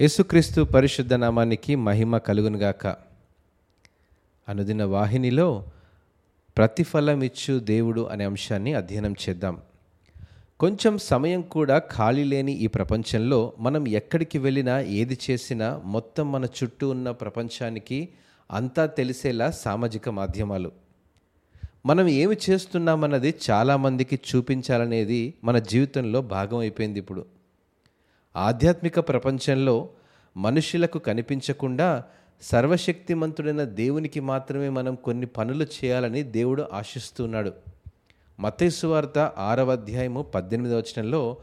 యేసుక్రీస్తు పరిశుద్ధ నామానికి మహిమ కలుగునుగాక. అనుదిన వాహినిలో ప్రతిఫలం ఇచ్చు దేవుడు అనే అంశాన్ని అధ్యయనం చేద్దాం. కొంచెం సమయం కూడా ఖాళీ లేని ఈ ప్రపంచంలో మనం ఎక్కడికి వెళ్ళినా ఏది చేసినా మొత్తం మన చుట్టూ ఉన్న ప్రపంచానికి అంతా తెలిసేలా సామాజిక మాధ్యమాలు. మనం ఏమి చేస్తున్నామన్నది చాలామందికి చూపించాలనేది మన జీవితంలో భాగం అయిపోయింది ఇప్పుడు. ఆధ్యాత్మిక ప్రపంచంలో మనుషులకు కనిపించకుండా సర్వశక్తిమంతుడైన దేవునికి మాత్రమే మనం కొన్ని పనులు చేయాలని దేవుడు ఆశిస్తున్నాడు. మతేశ్వార్త ఆరవ అధ్యాయము పద్దెనిమిదవ వచనంలో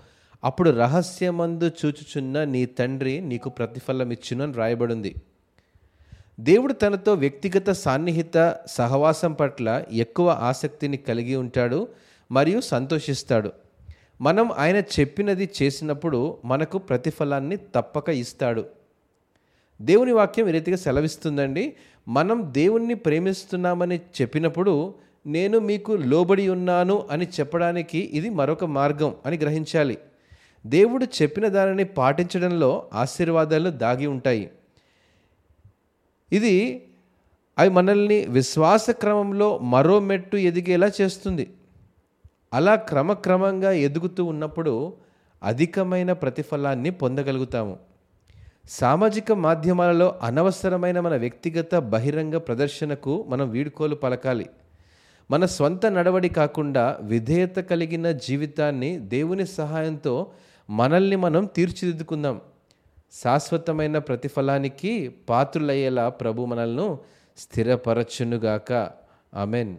అప్పుడు రహస్యమందు చూచుచున్న నీ తండ్రి నీకు ప్రతిఫలం అని రాయబడింది. దేవుడు తనతో వ్యక్తిగత సాన్నిహిత సహవాసం పట్ల ఎక్కువ ఆసక్తిని కలిగి ఉంటాడు మరియు సంతోషిస్తాడు. మనం ఆయన చెప్పినది చేసినప్పుడు మనకు ప్రతిఫలాన్ని తప్పక ఇస్తాడు. దేవుని వాక్యం ఈ రీతిగా సెలవిస్తుందండి? మనం దేవుణ్ణి ప్రేమిస్తున్నామని చెప్పినప్పుడు నేను మీకు లోబడి ఉన్నాను అని చెప్పడానికి ఇది మరొక మార్గం అని గ్రహించాలి. దేవుడు చెప్పిన దానిని పాటించడంలో ఆశీర్వాదాలు దాగి ఉంటాయి. ఇది అవి మనల్ని విశ్వాస క్రమంలో మరో మెట్టు ఎదిగేలా చేస్తుంది. అలా క్రమక్రమంగా ఎదుగుతూ ఉన్నప్పుడు అధికమైన ప్రతిఫలాన్ని పొందగలుగుతాము. సామాజిక మాధ్యమాలలో అనవసరమైన మన వ్యక్తిగత బహిరంగ ప్రదర్శనకు మనం వీడ్కోలు పలకాలి. మన స్వంత నడవడి కాకుండా విధేయత కలిగిన జీవితాన్ని దేవుని సహాయంతో మనల్ని మనం తీర్చిదిద్దుకుందాం. శాశ్వతమైన ప్రతిఫలానికి పాత్రులయ్యేలా ప్రభు మనల్ని స్థిరపరచునుగాక. అమెన్